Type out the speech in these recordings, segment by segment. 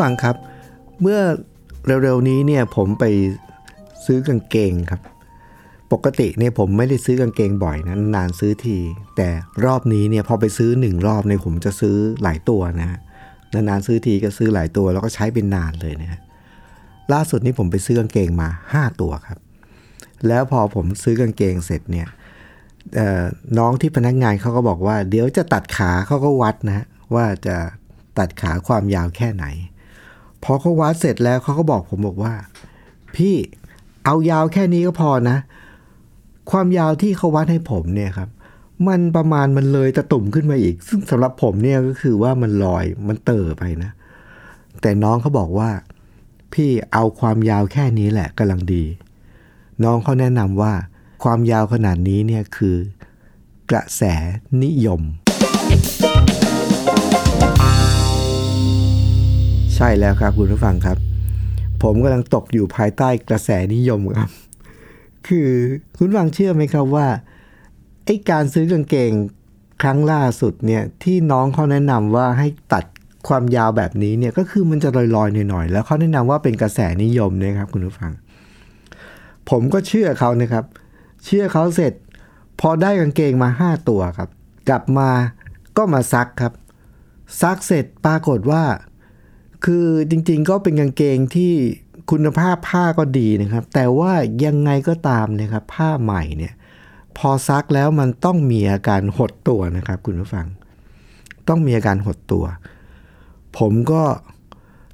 ฟังครับ เมื่อเร็วๆนี้เนี่ยผมไปซื้อกางเกงครับ ปกติเนี่ยผมไม่ได้ซื้อกางเกงบ่อยนะนานซื้อที แต่รอบนี้เนี่ยพอไปซื้อหนึ่งรอบเนี่ยผมจะซื้อหลายตัวนะฮะนานๆซื้อทีก็ซื้อหลายตัวแล้วก็ใช้เป็นนานเลยนะฮะล่าสุดนี้ผมไปซื้อกางเกงมา 5 ตัวครับ แล้วพอผมซื้อกางเกงเสร็จเนี่ยน้องที่พนักงานเขาก็บอกว่า เดี๋ยวจะตัดขาเขาก็วัดนะว่าจะตัดขาความยาวแค่ไหน พอเขาวัดเสร็จแล้วเขาก็บอกผมบอกว่า พี่เอายาวแค่นี้ก็พอนะ ความยาวที่เขาวัดให้ผมเนี่ยครับ มันประมาณมันเลยตะตุ่มขึ้นมาอีก ซึ่งสำหรับผมเนี่ยก็คือว่ามันลอยมันเต่อไปนะ แต่น้องเขาบอกว่า พี่เอาความยาวแค่นี้แหละกำลังดี น้องเขาแนะนำว่า ความยาวขนาดนี้เนี่ยคือกระแสนิยม ช่แล้วครับคุณผู้ฟังครับ ผมกำลังตกอยู่ภายใต้กระแสนิยมครับ คือคุณฟังเชื่อไหมครับว่าไอ้การซื้อกางเกงครั้งล่าสุดเนี่ยที่น้องเขาแนะนำว่าให้ตัดความยาวแบบนี้เนี่ยก็คือมันจะลอยๆหน่อยๆแล้วเขาแนะนำว่าเป็นกระแสนิยมนะครับคุณผู้ฟัง ผมก็เชื่อเขานะครับ เชื่อเขาเสร็จ พอได้กางเกงมา 5 ตัวครับ กลับมาก็มาซักครับ ซักเสร็จปรากฏว่า คือจริงๆก็เป็นกางเกงที่คุณภาพผ้าก็ดีนะครับ แต่ว่ายังไงก็ตามเนะครับ ผ้าใหม่เนี่ย พอซักแล้วมันต้องมีอาการหดตัวนะครับ คุณผู้ฟัง ต้องมีอาการหดตัว ผมก็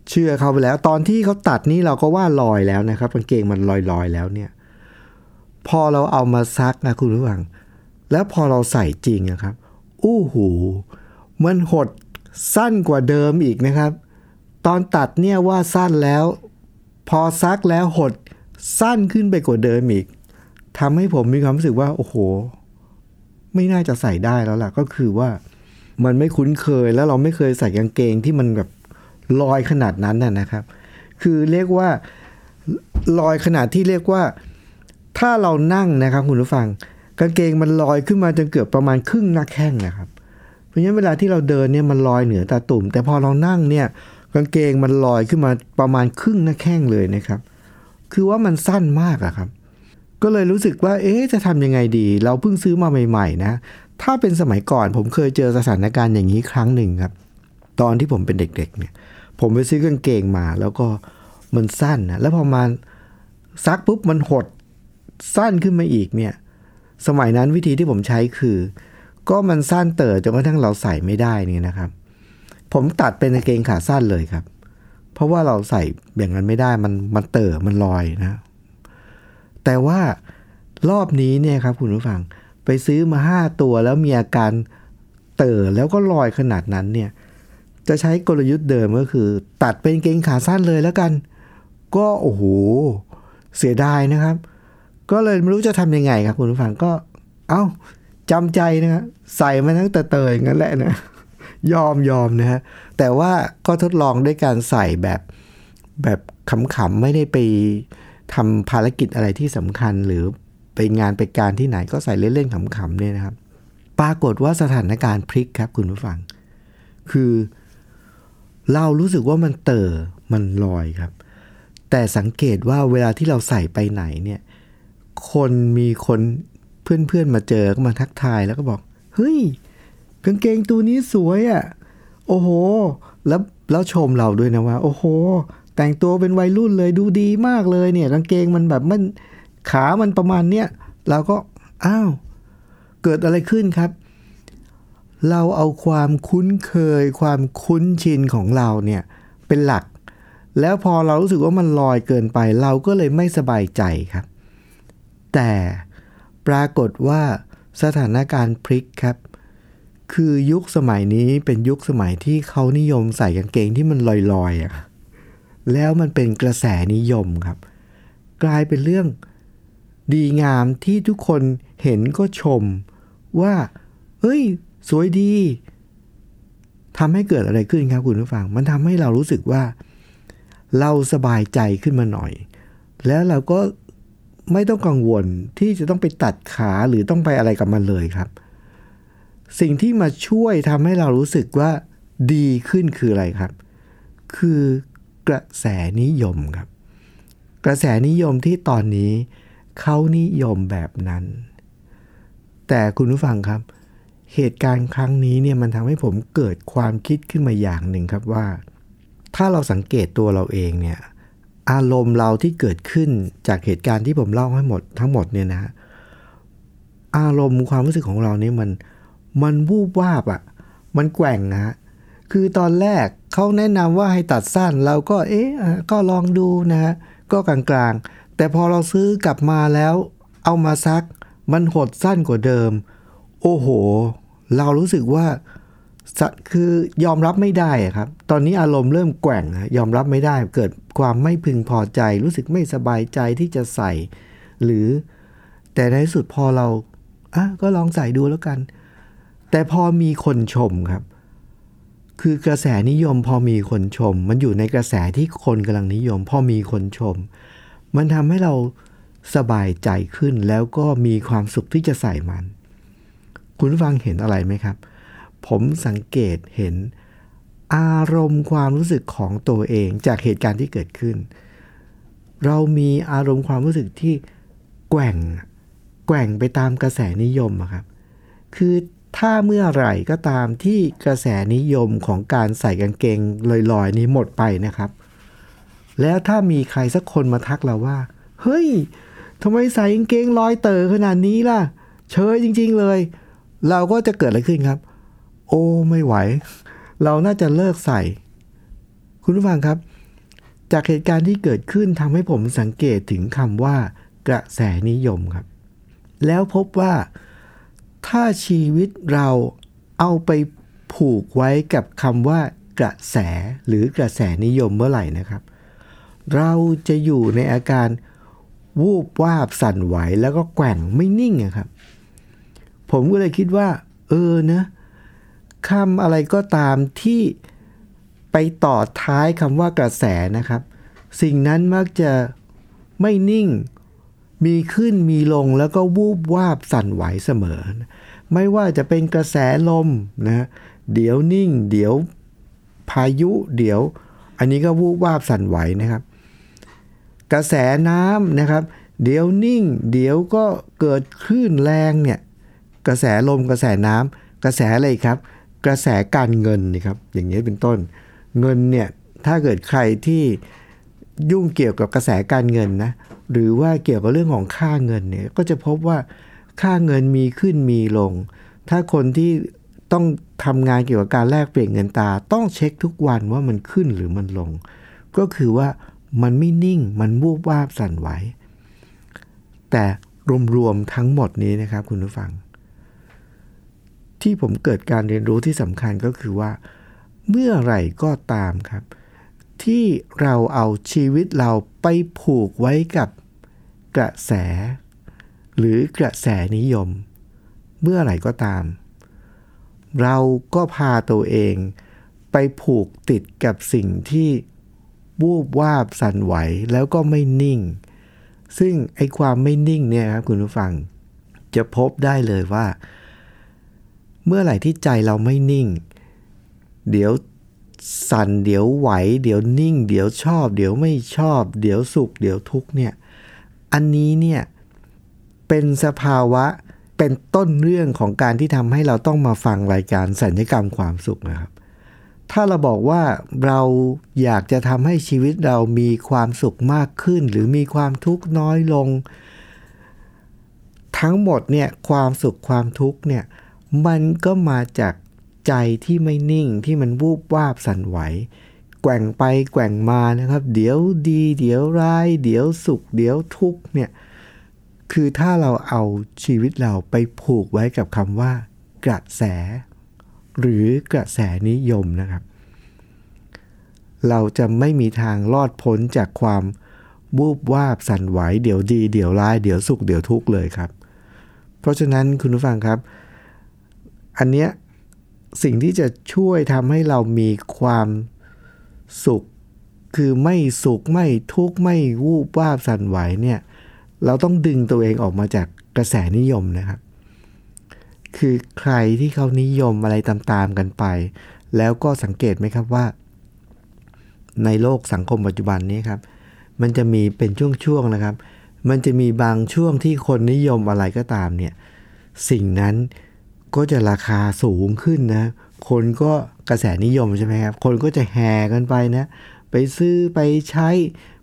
เชื่อเขาไปแล้วตอนที่เขาตัดนี่เราก็ว่าลอยแล้วนะครับกางเกงมันลอยๆแล้วเนี่ย พอเราเอามาซักนะคุณผู้ฟัง แล้วพอเราใส่จริงนะครับ อู้หู มันหดสั้นกว่าเดิมอีกนะครับ ตอนตัดเนี่ยว่าสั้นแล้ว พอซักแล้วหดสั้นขึ้นไปกว่าเดิมอีกทำให้ผมมีความรู้สึกว่า โอ้โห ไม่น่าจะใส่ได้แล้วล่ะ ก็คือว่ามันไม่คุ้นเคยแล้วเราไม่เคยใส่กางเกงที่มันแบบลอยขนาดนั้นน่ะนะครับ คือเรียกว่าลอยขนาดที่เรียกว่า ถ้าเรานั่งนะครับคุณผู้ฟัง กางเกงมันลอยขึ้นมาจนเกือบประมาณครึ่งหน้าแข้งนะครับ เพราะฉะนั้นเวลาที่เราเดินเนี่ยมันลอยเหนือตาตุ่ม แต่พอเรานั่งเนี่ย กางเกงมันลอยขึ้นมาประมาณครึ่งหน้าแข้งเลยนะครับ คือว่ามันสั้นมากอะครับ ก็เลยรู้สึกว่า เอ๊ะ จะทำยังไงดี เราเพิ่งซื้อมาใหม่ๆนะ ถ้าเป็นสมัยก่อนผมเคยเจอสถานการณ์อย่างนี้ครั้งหนึ่งครับ ตอนที่ผมเป็นเด็กๆเนี่ย ผมไปซื้อกางเกงมา แล้วก็มันสั้นนะ แล้วพอมาซักปุ๊บมันหดสั้นขึ้นมาอีกเนี่ย สมัยนั้นวิธีที่ผมใช้คือ ก็มันสั้นเต๋อจนกระทั่งเราใส่ไม่ได้นี่นะครับ ผมตัดเป็นกางเกงขาสั้นเลยครับ เพราะว่าเราใส่อย่างนั้นไม่ได้มันมันเต๋อมันลอยนะ แต่ว่ารอบนี้เนี่ยครับคุณผู้ฟังไปซื้อมาห้าตัวแล้วมีอาการเต๋อแล้วก็ลอยขนาดนั้นเนี่ย จะใช้กลยุทธ์เดิมก็คือ ตัดเป็นเกงขาสั้นเลยแล้วกัน ก็โอ้โหเสียดายนะครับ ก็เลยไม่รู้จะทำยังไงครับคุณผู้ฟังก็ เอ้าจำใจนะครับใส่มาตั้งแต่เตยงั้นแหละนะ ยอมยอมนะฮะ แต่ว่าก็ทดลองด้วยการใส่แบบแบบขำๆ ไม่ได้ไปทำภารกิจอะไรที่สำคัญหรือไปงานไปการที่ไหนก็ใส่เล่นๆขำๆเนี่ยนะครับ ปรากฏว่าสถานการณ์พลิกครับคุณผู้ฟัง คือเรารู้สึกว่ามันเตอมันลอยครับ แต่สังเกตว่าเวลาที่เราใส่ไปไหนเนี่ย คนมีคนเพื่อนๆมาเจอก็มาทักทายแล้วก็บอก เฮ้ย กางเกงตัวนี้สวยอะ่ะ โอ้โห แล้วแล้วชมเราด้วยนะว่า โอ้โห แต่งตัวเป็นวัยรุ่นเลยดูดีมากเลยเนี่ย กางเกงมันแบบมันขามันประมาณเนี้ยเราก็อ้าวเกิดอะไรขึ้นครับ เราเอาความคุ้นเคย ความคุ้นชินของเราเนี่ยเป็นหลัก แล้วพอเรารู้สึกว่ามันลอยเกินไป เราก็เลยไม่สบายใจครับ แต่ปรากฏว่าสถานการณ์พลิกครับ คือยุคสมัยนี้เป็นยุคสมัยที่เขานิยมใส่กางเกงที่มันลอยๆอะแล้วมันเป็นกระแสนิยมครับ กลายเป็นเรื่องดีงามที่ทุกคนเห็นก็ชมว่า เฮ้ย สวยดีทำให้เกิดอะไรขึ้นครับคุณผู้ฟัง มันทำให้เรารู้สึกว่า เราสบายใจขึ้นมาหน่อย แล้วเราก็ไม่ต้องกังวลที่จะต้องไปตัดขาหรือต้องไปอะไรกับมันเลยครับ สิ่งที่มาช่วยทำให้เรารู้สึกว่าดีขึ้นคืออะไรครับ คือกระแสนิยมครับ กระแสนิยมที่ตอนนี้เขานิยมแบบนั้น แต่คุณผู้ฟังครับ เหตุการณ์ครั้งนี้เนี่ยมันทำให้ผมเกิดความคิดขึ้นมาอย่างหนึ่งครับว่า ถ้าเราสังเกตตัวเราเองเนี่ยอารมณ์เราที่เกิดขึ้นจากเหตุการณ์ที่ผมเล่าให้หมดทั้งหมดเนี่ยนะ อารมณ์ความรู้สึกของเราเนี่ยมัน มันวูบวาบอะ่ะ มันแกว่งนะคือตอนแรกเขาแนะนำว่าให้ตัดสั้นเราก็เอ๊ะก็ลองดูนะฮะก็กลางๆ แต่พอเราซื้อกลับมาแล้ว เอามาซัก มันหดสั้นกว่าเดิม โอ้โห เรารู้สึกว่าคือยอมรับไม่ได้ครับ ตอนนี้อารมณ์เริ่มแกว่งยอมรับไม่ได้ เกิดความไม่พึงพอใจ รู้สึกไม่สบายใจที่จะใส่ หรือ แต่ในที่สุดพอเราอะก็ลองใส่ดูแล้วกัน แต่พอมีคนชมครับ คือกระแสนิยมพอมีคนชม มันอยู่ในกระแสที่คนกำลังนิยม พอมีคนชม มันทำให้เราสบายใจขึ้นแล้วก็มีความสุขที่จะใส่มัน คุณฟังเห็นอะไรไหมครับ ผมสังเกตเห็นอารมณ์ความรู้สึกของตัวเองจากเหตุการณ์ที่เกิดขึ้น เรามีอารมณ์ความรู้สึกที่แกว่งแกว่งไปตามกระแสนิยมครับ คือ ถ้าเมื่อไหร่ก็ตามที่กระแสนิยมของการใส่กางเกงลอยๆนี้หมดไปนะครับ แล้วถ้ามีใครสักคนมาทักเราว่า เฮ้ยทำไมใส่กางเกงลอยเต๋อขนาดนี้ล่ะ เชยจริง ๆเลย เราก็จะเกิดอะไรขึ้นครับ โอ้ไม่ไหว เราน่าจะเลิกใส่ คุณผู้ฟังครับ จากเหตุการณ์ที่เกิดขึ้นทำให้ผมสังเกตถึงคำว่ากระแสนิยมครับ แล้วพบว่า ถ้าชีวิตเราเอาไปผูกไว้กับคำว่ากระแสหรือกระแสนิยมเมื่อไหร่นะครับ เราจะอยู่ในอาการวูบวาบสั่นไหวแล้วก็แกว่งไม่นิ่งครับ ผมก็เลยคิดว่า เออนะคำอะไรก็ตามที่ไปต่อท้ายคำว่ากระแสนะครับ สิ่งนั้นมักจะไม่นิ่ง มีขึ้นมีลงแล้วก็วูบวาบสั่นไหวเสมอ ไม่ว่าจะเป็นกระแสลมนะเดี๋ยวนิ่ง เดี๋ยวพายุเดี๋ยว อันนี้ก็วูบวาบสั่นไหวนะครับ กระแสน้ำนะครับ เดี๋ยวนิ่ง เดี๋ยวก็เกิดคลื่นแรงเนี่ยกระแสลมกระแสน้ำกระแสอะไรครับ กระแสการเงินนี่ครับอย่างนี้เป็นต้น เงินเนี่ยถ้าเกิดใครที่ ยุ่งเกี่ยวกับกระแสการเงินนะหรือว่าเกี่ยวกับเรื่องของค่าเงินเนี่ยก็จะพบว่าค่าเงินมีขึ้นมีลง ถ้าคนที่ต้องทำงานเกี่ยวกับการแลกเปลี่ยนเงินตา ต้องเช็คทุกวันว่ามันขึ้นหรือมันลง ก็คือว่ามันไม่นิ่งมันวูบวาบสั่นไหวแต่รวมๆทั้งหมดนี้นะครับคุณผู้ฟัง ที่ผมเกิดการเรียนรู้ที่สำคัญก็คือว่า เมื่อไหร่ก็ตามครับ ที่เราเอาชีวิตเราไปผูกไว้กับกระแส หรือกระแสนิยม เมื่อไหร่ก็ตาม เราก็พาตัวเองไปผูกติดกับสิ่งที่วูบวาบสั่นไหวแล้วก็ไม่นิ่ง ซึ่งไอ้ความไม่นิ่งเนี่ยครับคุณผู้ฟัง จะพบได้เลยว่า เมื่อไหร่ที่ใจเราไม่นิ่ง เดี๋ยว สั่นเดี๋ยวไหว เดี๋ยวนิ่ง เดี๋ยวชอบ เดี๋ยวไม่ชอบ เดี๋ยวสุข เดี๋ยวทุกเนี่ยอันนี้เนี่ยเป็นสภาวะเป็นต้นเรื่องของการที่ทำให้เราต้องมาฟังรายการสัญญกรรมความสุขนะครับ ถ้าเราบอกว่าเราอยากจะทำให้ชีวิตเรามีความสุขมากขึ้น หรือมีความทุกข์น้อยลง ทั้งหมดเนี่ยความสุขความทุกข์เนี่ยมันก็มาจาก ใจที่ไม่นิ่งที่มันวูบวาบสั่นไหว แกว่งไปแกว่งมานะครับ เดี๋ยวดี เดี๋ยวร้าย เดี๋ยวสุข เดี๋ยวทุกข์เนี่ยคือถ้าเราเอาชีวิตเราไปผูกไว้กับคำว่า กระแส หรือกระแสนิยมนะครับ เราจะไม่มีทางรอดพ้นจากความบูบวาบสั่นไหว เดี๋ยวดี เดี๋ยวร้าย เดี๋ยวสุข เดี๋ยวทุกข์เลยครับ เพราะฉะนั้นคุณผู้ฟังครับ อันเนี้ย สิ่งที่จะช่วยทำให้เรามีความสุข คือไม่สุขไม่ทุกข์ไม่วูบวาบสั่นไหวเนี่ยเราต้องดึงตัวเองออกมาจากกระแสนิยมนะครับ คือใครที่เขานิยมอะไรตามๆกันไป แล้วก็สังเกตไหมครับว่า ในโลกสังคมปัจจุบันนี้ครับ มันจะมีเป็นช่วงๆนะครับ มันจะมีบางช่วงที่คนนิยมอะไรก็ตามเนี่ย สิ่งนั้น ก็จะราคาสูงขึ้นนะ คนก็กระแสนิยมใช่ไหมครับ คนก็จะแห่กันไปนะ ไปซื้อไปใช้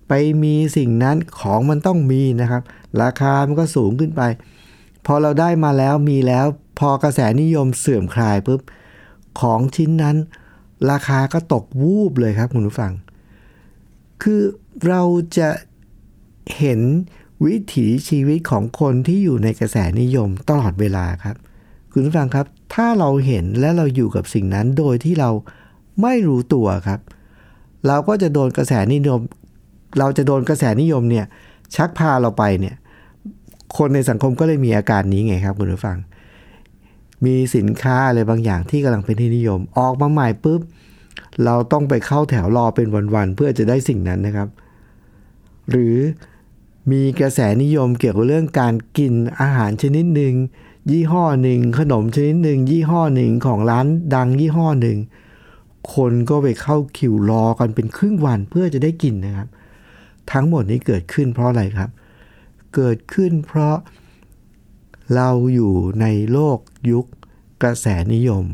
ไปมีสิ่งนั้นของมันต้องมีนะครับ ราคามันก็สูงขึ้นไป พอเราได้มาแล้วมีแล้วพอกระแสนิยมเสื่อมคลายปุ๊บของชิ้นนั้น ราคาก็ตกวูบเลยครับคุณผู้ฟัง คือเราจะเห็นวิถีชีวิตของคนที่อยู่ในกระแสนิยมตลอดเวลาครับ คุณผู้ฟังครับ ถ้าเราเห็นและเราอยู่กับสิ่งนั้นโดยที่เราไม่รู้ตัวครับ เราก็จะโดนกระแสนิยม เราจะโดนกระแสนิยมเนี่ยชักพาเราไปเนี่ยคนในสังคมก็เลยมีอาการนี้ไงครับคุณผู้ฟัง มีสินค้าอะไรบางอย่างที่กำลังเป็นที่นิยม ออกมาใหม่ปุ๊บเราต้องไปเข้าแถวรอเป็นวันๆเพื่อจะได้สิ่งนั้นนะครับ หรือมีกระแสนิยมเกี่ยวกับเรื่องการกินอาหารชนิดหนึ่ง ยี่ห้อหนึ่งขนมชนิดหนึ่งยี่ห้อหนึ่งของร้านดังยี่ห้อหนึ่งคนก็ไปเข้าคิวรอกันเป็นครึ่งวันเพื่อจะได้กินนะครับ ทั้งหมดนี้เกิดขึ้นเพราะอะไรครับ เกิดขึ้นเพราะเราอยู่ในโลกยุคกระแสนิยม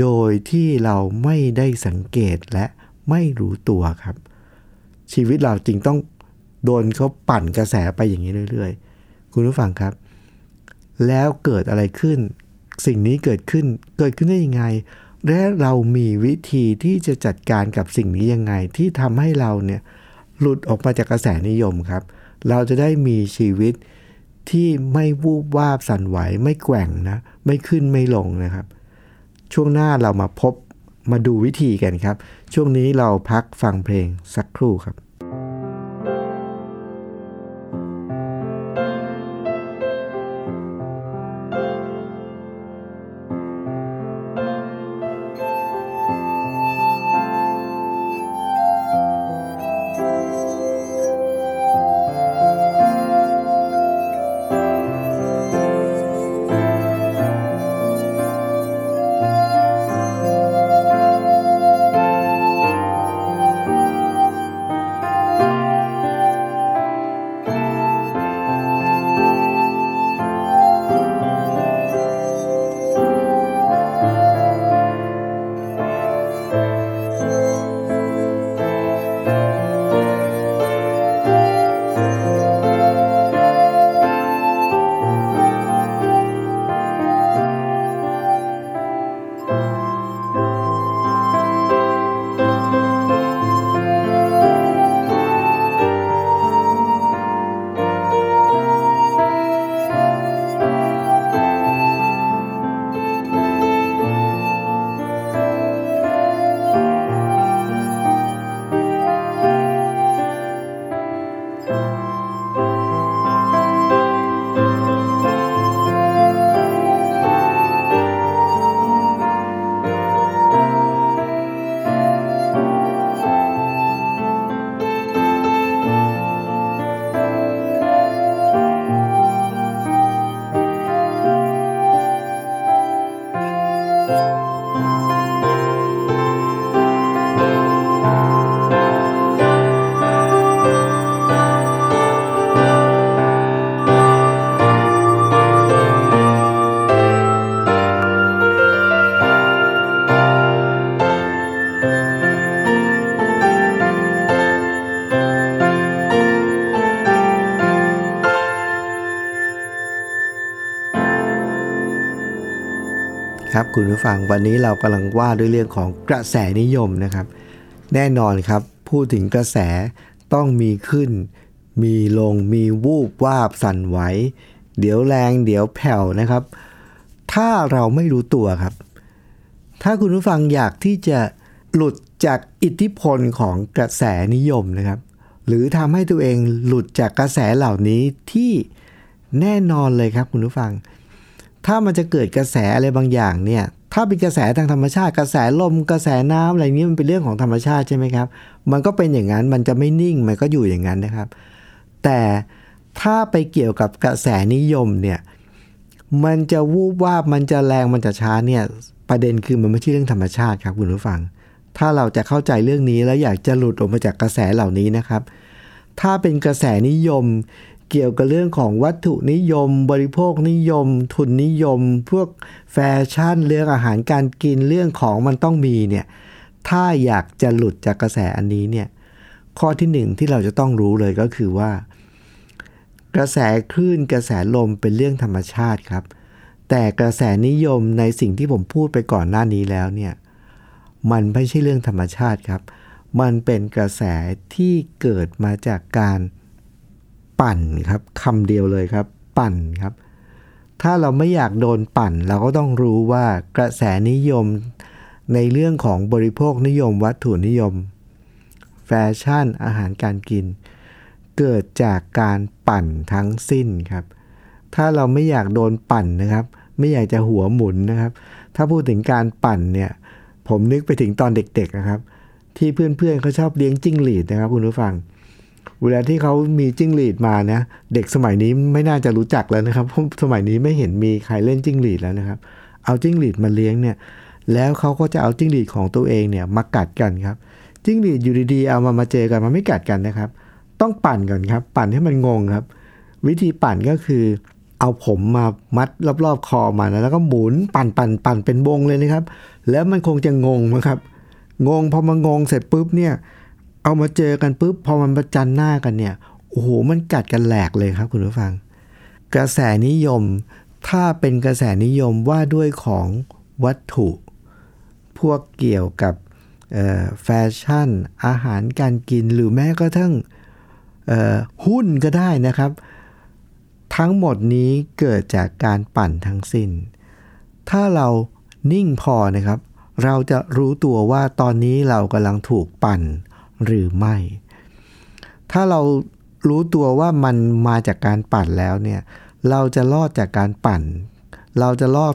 โดยที่เราไม่ได้สังเกตและไม่รู้ตัวครับ ชีวิตเราจริงต้องโดนเขาปั่นกระแสไปอย่างนี้เรื่อย ๆ คุณผู้ฟังครับ แล้วเกิดอะไรขึ้น สิ่งนี้เกิดขึ้นเกิดขึ้นได้ยังไง และเรามีวิธีที่จะจัดการกับสิ่งนี้ยังไง ที่ทำให้เราเนี่ยหลุดออกมาจากกระแสนิยมครับ เราจะได้มีชีวิตที่ไม่วูบวาบสั่นไหวไม่แกว่งนะ ไม่ขึ้นไม่ลงนะครับ ช่วงหน้าเรามาพบมาดูวิธีกันครับ ช่วงนี้เราพักฟังเพลงสักครู่ครับ คุณผู้ฟังวันนี้เรากำลังว่าด้วยเรื่องของกระแสนิยมนะครับ แน่นอนครับ พูดถึงกระแสต้องมีขึ้น มีลงมีวูบวาบสั่นไหวเดี๋ยวแรงเดี๋ยวแผ่วนะครับ ถ้าเราไม่รู้ตัวครับ ถ้าคุณผู้ฟังอยากที่จะหลุดจากอิทธิพลของกระแสนิยมนะครับ หรือทำให้ตัวเองหลุดจากกระแสเหล่านี้ที่แน่นอนเลยครับคุณผู้ฟัง ถ้ามันจะเกิดกระแสอะไรบางอย่างเนี่ยถ้าเป็นกระแสทางธรรมชาติ กระแสลมกระแสน้ำอะไรนี้มันเป็นเรื่องของธรรมชาติใช่ไหมครับ มันก็เป็นอย่างนั้นมันจะไม่นิ่งมันก็อยู่อย่างนั้นนะครับ แต่ถ้าไปเกี่ยวกับกระแสนิยมเนี่ยมันจะวูบวาบมันจะแรงมันจะช้าเนี่ยประเด็นคือมันไม่ใช่เรื่องธรรมชาติครับคุณผู้ฟัง ถ้าเราจะเข้าใจเรื่องนี้แล้วอยากจะหลุดออกมาจากกระแสเหล่านี้นะครับ ถ้าเป็นกระแสนิยม เกี่ยวกับเรื่องของวัตถุนิยม บริโภคนิยม ทุนนิยม พวกแฟชั่นเรื่องอาหารการกินเรื่องของมันต้องมีเนี่ยถ้าอยากจะหลุดจากกระแสอันนี้เนี่ยข้อที่หนึ่งที่เราจะต้องรู้เลยก็คือว่า กระแสคลื่นกระแสลมเป็นเรื่องธรรมชาติครับ แต่กระแสนิยมในสิ่งที่ผมพูดไปก่อนหน้านี้แล้วเนี่ยมันไม่ใช่เรื่องธรรมชาติครับ มันเป็นกระแสที่เกิดมาจากการ ปั่นครับคำเดียวเลยครับ ปั่นครับ ถ้าเราไม่อยากโดนปั่น เราก็ต้องรู้ว่ากระแสนิยมในเรื่องของบริโภคนิยม วัตถุนิยม แฟชั่นอาหารการกิน เกิดจากการปั่นทั้งสิ้นครับ ถ้าเราไม่อยากโดนปั่นนะครับ ไม่อยากจะหัวหมุนนะครับ ถ้าพูดถึงการปั่นเนี่ย ผมนึกไปถึงตอนเด็กๆนะครับ ที่เพื่อนๆเขาชอบเลี้ยงจิ้งหรีดนะครับคุณผู้ฟังเวลาที่เขามีจิ้งหรีดมานะ เด็กสมัยนี้ไม่น่าจะรู้จักแล้วนะครับเพราะสมัยนี้ไม่เห็นมีใครเล่นจิ้งหรีดแล้วนะครับ เอาจิ้งหรีดมาเลี้ยงเนี่ย แล้วเขาก็จะเอาจิ้งหรีดของตัวเองเนี่ยมากัดกันครับ จิ้งหรีดอยู่ดีๆเอามามาเจอกันมันไม่กัดกันนะครับ ต้องปั่นก่อนครับ ปั่นให้มันงงครับ วิธีปั่นก็คือเอาผมมามัดรอบๆคอมาแล้วก็หมุนปั่นปั่นปั่นเป็นวงเลยนะครับ แล้วมันคงจะงงนะครับ งงพอมางงเสร็จปุ๊บเนี่ย เอามาเจอกันปุ๊บพอมันประจันหน้ากันเนี่ยโอ้โหมันกัดกันแหลกเลยครับคุณผู้ฟัง กระแสนิยม ถ้าเป็นกระแสนิยมว่าด้วยของวัตถุ พวกเกี่ยวกับแฟชั่น อาหารการกินหรือแม้กระทั่งหุ้นก็ได้นะครับ ทั้งหมดนี้เกิดจากการปั่นทั้งสิ้น ถ้าเรานิ่งพอนะครับ เราจะรู้ตัวว่าตอนนี้เรากำลังถูกปั่น หรือไม่ ถ้าเรารู้ตัวว่ามันมาจากการปั่นแล้วเนี่ย เราจะรอดจากการปั่น เราจะรอด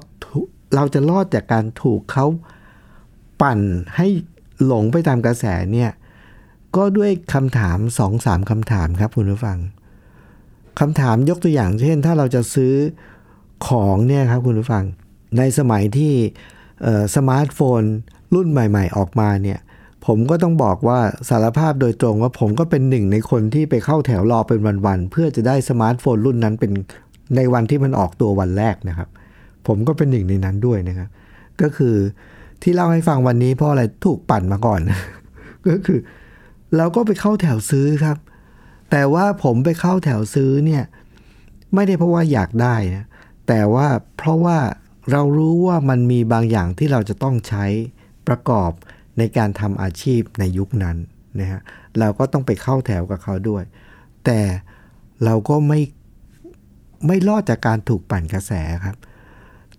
เราจะรอดจากการถูกเขาปั่นให้หลงไปตามกระแสเนี่ยก็ด้วยคำถามสองสามคำถามครับคุณผู้ฟังคำถามยกตัวอย่างเช่น ถ้าเราจะซื้อของเนี่ยครับคุณผู้ฟัง ในสมัยที่สมาร์ทโฟนรุ่นใหม่ ๆ ออกมาเนี่ย ผมก็ต้องบอกว่าสารภาพโดยตรงว่าผมก็เป็นหนึ่งในคนที่ไปเข้าแถวรอเป็นวันๆเพื่อจะได้สมาร์ทโฟนรุ่นนั้นเป็นในวันที่มันออกตัววันแรกนะครับ ผมก็เป็นหนึ่งในนั้นด้วยนะครับ ก็คือที่เล่าให้ฟังวันนี้เพราะอะไรถูกปั่นมาก่อน ก็คือเราก็ไปเข้าแถวซื้อครับ แต่ว่าผมไปเข้าแถวซื้อเนี่ยไม่ได้เพราะว่าอยากได้นะแต่ว่าเพราะว่าเรารู้ว่ามันมีบางอย่างที่เราจะต้องใช้ประกอบ ในการทำอาชีพในยุคนั้นนะฮะเราก็ต้องไปเข้าแถวกับเขาด้วย แต่เราก็ไม่ไม่รอดจากการถูกปั่นกระแสครับ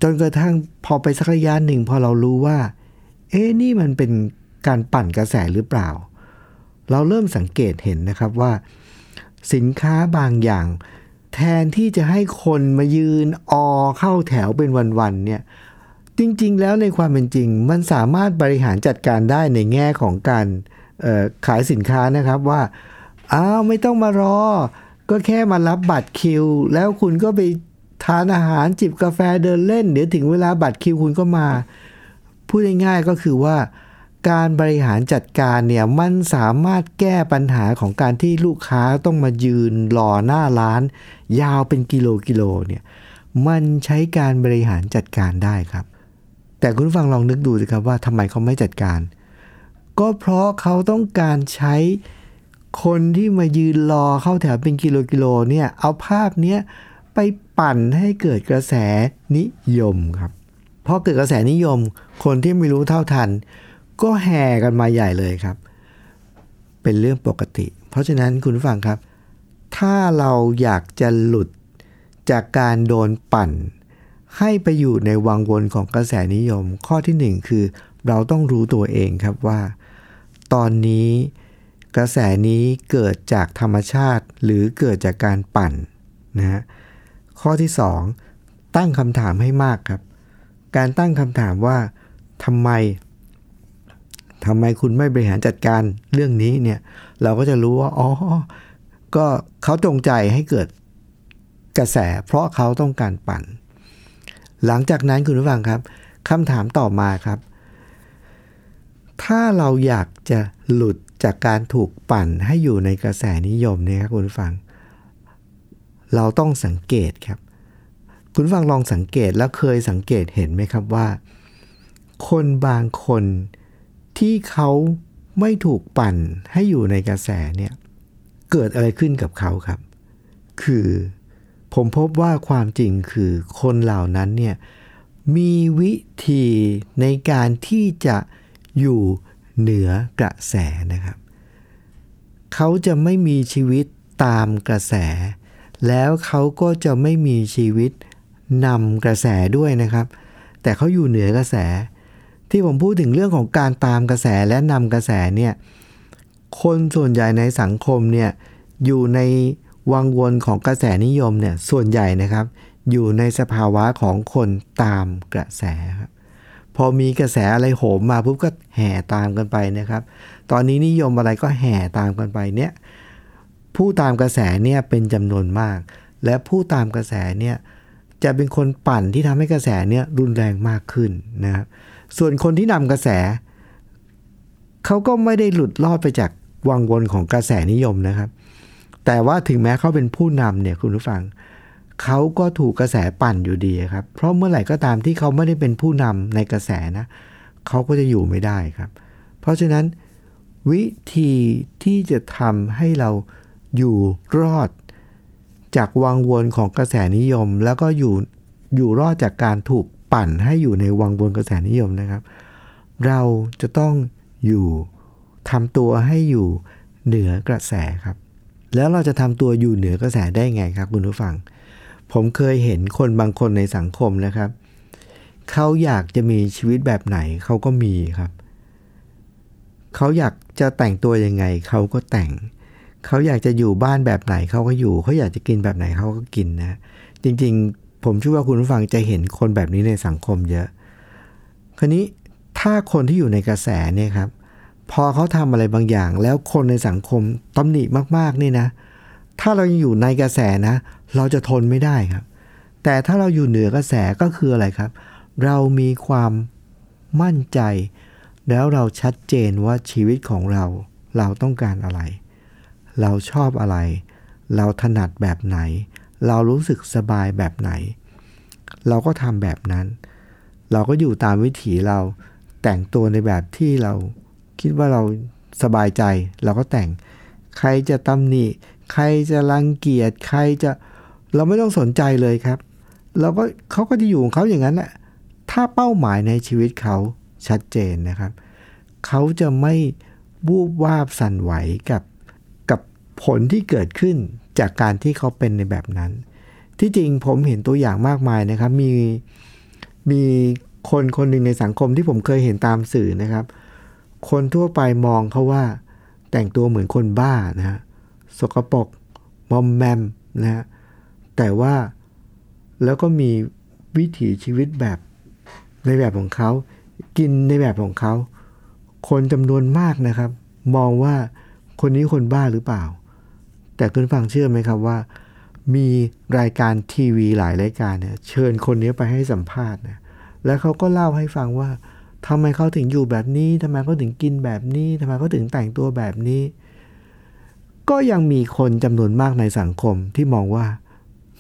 จนกระทั่งพอไปสักระยะหนึ่งพอเรารู้ว่า เอ๊นี่มันเป็นการปั่นกระแสหรือเปล่า เราเริ่มสังเกตเห็นนะครับว่า สินค้าบางอย่าง แทนที่จะให้คนมายืนออเข้าแถวเป็นวันๆเนี่ย จริง ๆ แล้วในความเป็นจริง มันสามารถบริหารจัดการได้ในแง่ของการขายสินค้านะครับว่าอ้าวไม่ต้องมารอ ก็แค่มารับบัตรคิว แล้วคุณก็ไปทานอาหารจิบกาแฟเดินเล่น เดี๋ยวถึงเวลาบัตรคิวคุณก็มา พูดง่ายๆก็คือว่า การบริหารจัดการเนี่ยมันสามารถแก้ปัญหาของการที่ลูกค้าต้องมายืนรอหน้าร้าน ยาวเป็นกิโลกิโลเนี่ยมันใช้การบริหารจัดการได้ครับ แต่คุณฟังลองนึกดูสิครับว่าทำไมเขาไม่จัดการ ก็เพราะเขาต้องการใช้คนที่มายืนรอเข้าแถวเป็นกิโลกิโลเนี่ย เอาภาพเนี้ยไปปั่นให้เกิดกระแสนิยมครับพอเกิดกระแสนิยม คนที่ไม่รู้เท่าทัน ก็แห่กันมาใหญ่เลยครับ เป็นเรื่องปกติ เพราะฉะนั้นคุณผู้ฟังครับ ถ้าเราอยากจะหลุดจากการโดนปั่น ให้ไปอยู่ในวังวนของกระแสนิยม ข้อที่หนึ่งคือ เราต้องรู้ตัวเองครับว่า ตอนนี้กระแสนี้เกิดจากธรรมชาติหรือเกิดจากการปั่นนะฮะข้อที่สองตั้งคำถามให้มากครับ การตั้งคำถามว่าทำไมทำไมคุณไม่บริหารจัดการเรื่องนี้เนี่ยเราก็จะรู้ว่าอ๋อก็เขาจงใจให้เกิดกระแส เพราะเขาต้องการปั่น หลังจากนั้นคุณผู้ฟังครับคำถามต่อมาครับ ถ้าเราอยากจะหลุดจากการถูกปั่นให้อยู่ในกระแสนิยมเนี่ยครับคุณผู้ฟัง เราต้องสังเกตครับ คุณฟังลองสังเกตแล้วเคยสังเกตเห็นไหมครับว่า คนบางคนที่เขาไม่ถูกปั่นให้อยู่ในกระแสเนี่ยเกิดอะไรขึ้นกับเขาครับ คือ ผมพบว่าความจริงคือคนเหล่านั้นเนี่ยมีวิธีในการที่จะอยู่เหนือกระแสนะครับ เขาจะไม่มีชีวิตตามกระแส แล้วเขาก็จะไม่มีชีวิตนำกระแสด้วยนะครับ แต่เขาอยู่เหนือกระแส ที่ผมพูดถึงเรื่องของการตามกระแสและนำกระแสเนี่ยคนส่วนใหญ่ในสังคมเนี่ยอยู่ใน วังวนของกระแสนิยมเนี่ยส่วนใหญ่นะครับ อยู่ในสภาวะของคนตามกระแสครับพอมีกระแสอะไรโหมมาปุ๊บก็แห่ตามกันไปนะครับ ตอนนี้นิยมอะไรก็แห่ตามกันไปเนี่ยผู้ตามกระแสเนี่ยเป็นจำนวนมาก และผู้ตามกระแสเนี่ยจะเป็นคนปั่นที่ทำให้กระแสเนี่ยรุนแรงมากขึ้นนะครับส่วนคนที่นำกระแสเขาก็ไม่ได้หลุดรอดไปจากวังวนของกระแสนิยมนะครับ แต่ว่าถึงแม้เขาเป็นผู้นำเนี่ยคุณผู้ฟังเขาก็ถูกกระแสปั่นอยู่ดีครับ เพราะเมื่อไหร่ก็ตามที่เขาไม่ได้เป็นผู้นำในกระแสนะเขาก็จะอยู่ไม่ได้ครับ เพราะฉะนั้นวิธีที่จะทำให้เราอยู่รอด จากวังวนของกระแสนิยม แล้วก็อยู่อยู่รอดจากการถูกปั่นให้อยู่ในวังวนกระแสนิยมนะครับ เราจะต้องอยู่ทำตัวให้อยู่เหนือกระแสครับ แล้วเราจะทำตัวอยู่เหนือกระแสได้ไงครับคุณผู้ฟัง ผมเคยเห็นคนบางคนในสังคมนะครับ เขาอยากจะมีชีวิตแบบไหนเขาก็มีครับ เขาอยากจะแต่งตัวยังไงเขาก็แต่ง เขาอยากจะอยู่บ้านแบบไหนเขาก็อยู่ เขาอยากจะกินแบบไหนเขาก็กินนะ จริงๆ ผมเชื่อว่าคุณผู้ฟังจะเห็นคนแบบนี้ในสังคมเยอะ คราวนี้ถ้าคนที่อยู่ในกระแสเนี่ยครับ พอเขาทำอะไรบางอย่าง แล้วคนในสังคมตำหนิมากๆนี่นะ ถ้าเรายังอยู่ในกระแสนะ เราจะทนไม่ได้ครับ แต่ถ้าเราอยู่เหนือกระแสก็คืออะไรครับ เรามีความมั่นใจ แล้วเราชัดเจนว่าชีวิตของเรา เราต้องการอะไร เราชอบอะไร เราถนัดแบบไหน เรารู้สึกสบายแบบไหน เราก็ทำแบบนั้น เราก็อยู่ตามวิถีเราแต่งตัวในแบบที่เรา คิดว่าเราสบายใจเราก็แต่ง ใครจะตำหนิ ใครจะรังเกียจใครจะเราไม่ต้องสนใจเลยครับ เราก็เขาก็จะอยู่ของเขาอย่างนั้นแหละถ้าเป้าหมายในชีวิตเขาชัดเจนนะครับ เขาจะไม่บูบวาบสั่นไหวกับกับผลที่เกิดขึ้นจากการที่เขาเป็นในแบบนั้น ที่จริงผมเห็นตัวอย่างมากมายนะครับ มีมีคนคนหนึ่งในสังคมที่ผมเคยเห็นตามสื่อนะครับ คนทั่วไปมองเขาว่า แต่งตัวเหมือนคนบ้านะฮะสกปรกมอมแมมนะฮะแต่ว่าแล้วก็มีวิถีชีวิตแบบในแบบของเขา กินในแบบของเขา คนจำนวนมากนะครับ มองว่าคนนี้คนบ้าหรือเปล่า แต่คุณฟังเชื่อไหมครับว่า มีรายการทีวีหลายรายการเนี่ยเชิญคนนี้ไปให้สัมภาษณ์นะแล้วเขาก็เล่าให้ฟังว่า ทำไมเขาถึงอยู่แบบนี้ทำไมเขาถึงกินแบบนี้ทำไมเขาถึงแต่งตัวแบบนี้ ก็ยังมีคนจำนวนมากในสังคมที่มองว่า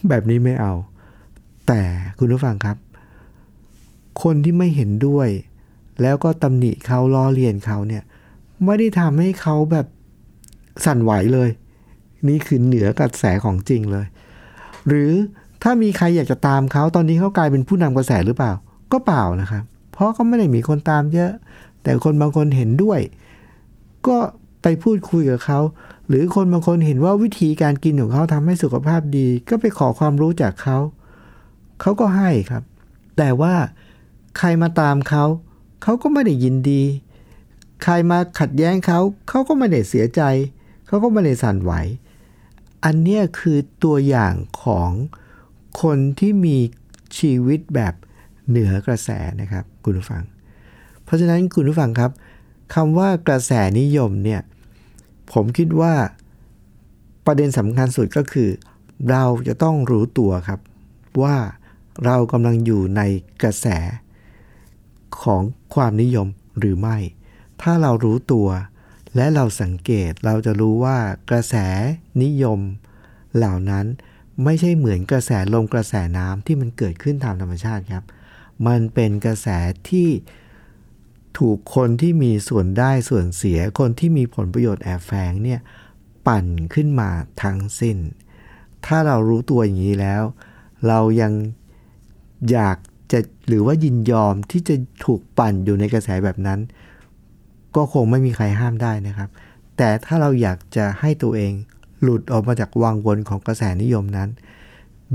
แบบนี้ไม่เอา แต่คุณผู้ฟังครับ คนที่ไม่เห็นด้วย แล้วก็ตำหนิเขาล้อเลียนเขาเนี่ยไม่ได้ทำให้เขาแบบสั่นไหวเลย นี่คือเหนือกระแสของจริงเลย หรือถ้ามีใครอยากจะตามเขาตอนนี้เขากลายเป็นผู้นำกระแสหรือเปล่า ก็เปล่านะครับ ราะเขาไม่ได้มีคนตามเยอะ แต่คนบางคนเห็นด้วย ก็ไปพูดคุยกับเขา หรือคนบางคนเห็นว่าวิธีการกินของเขาทำให้สุขภาพดี ก็ไปขอความรู้จากเขา เขาก็ให้ครับ แต่ว่าใครมาตามเขา เขาก็ไม่ได้ยินดี ใครมาขัดแย้งเขา เขาก็ไม่ได้เสียใจ เขาก็ไม่ได้สั่นไหว อันนี้คือตัวอย่างของคนที่มีชีวิตแบบเหนือกระแสนะครับ คุณผู้ฟัง เพราะฉะนั้นคุณผู้ฟังครับคำว่ากระแสนิยมเนี่ยผมคิดว่าประเด็นสำคัญสุดก็คือ เราจะต้องรู้ตัวครับ ว่าเรากำลังอยู่ในกระแสของความนิยมหรือไม่ ถ้าเรารู้ตัว และเราสังเกตเราจะรู้ว่ากระแสนิยม เหล่านั้นไม่ใช่เหมือนกระแสลมกระแสน้ำที่มันเกิดขึ้นตามธรรมชาติครับ มันเป็นกระแสที่ถูกคนที่มีส่วนได้ส่วนเสียคนที่มีผลประโยชน์แอบแฝงเนี่ยปั่นขึ้นมาทั้งสิ้น ถ้าเรารู้ตัวอย่างนี้แล้ว เรายังอยากจะหรือว่ายินยอมที่จะถูกปั่นอยู่ในกระแสแบบนั้น ก็คงไม่มีใครห้ามได้นะครับ แต่ถ้าเราอยากจะให้ตัวเองหลุดออกมาจากวังวนของกระแสนิยมนั้น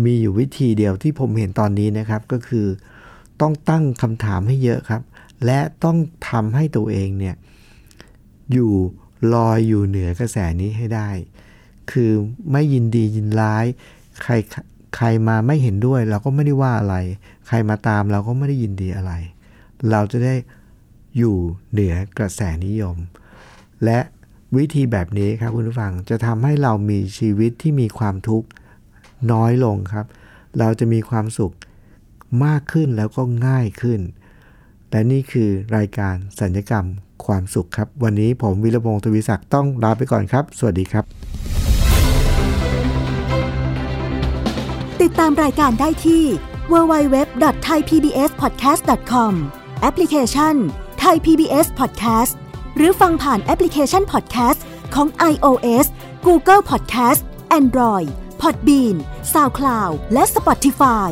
มีอยู่วิธีเดียวที่ผมเห็นตอนนี้นะครับก็คือ ต้องตั้งคำถามให้เยอะครับ และต้องทำให้ตัวเองเนี่ยอยู่ลอยอยู่เหนือกระแสนี้ให้ได้ คือไม่ยินดียินร้าย ใครใครมาไม่เห็นด้วย เราก็ไม่ได้ว่าอะไร ใครมาตามเราก็ไม่ได้ยินดีอะไร เราจะได้อยู่เหนือกระแสนิยม และวิธีแบบนี้ครับคุณผู้ฟังจะทำให้เรามีชีวิตที่มีความทุกข์น้อยลงครับ เราจะมีความสุข มากขึ้นแล้วก็ง่ายขึ้น และนี่คือรายการสัญญกรรมความสุขครับ วันนี้ผมวิรพงศ์ทวีศักดิ์ต้องลาไปก่อนครับ สวัสดีครับ ติดตามรายการได้ที่ www.thaipbspodcast.com แอปพลิเคชัน Thai PBS Podcast หรือฟังผ่านแอปพลิเคชัน Podcast ของ iOS Google Podcast Android Podbean SoundCloud และ Spotify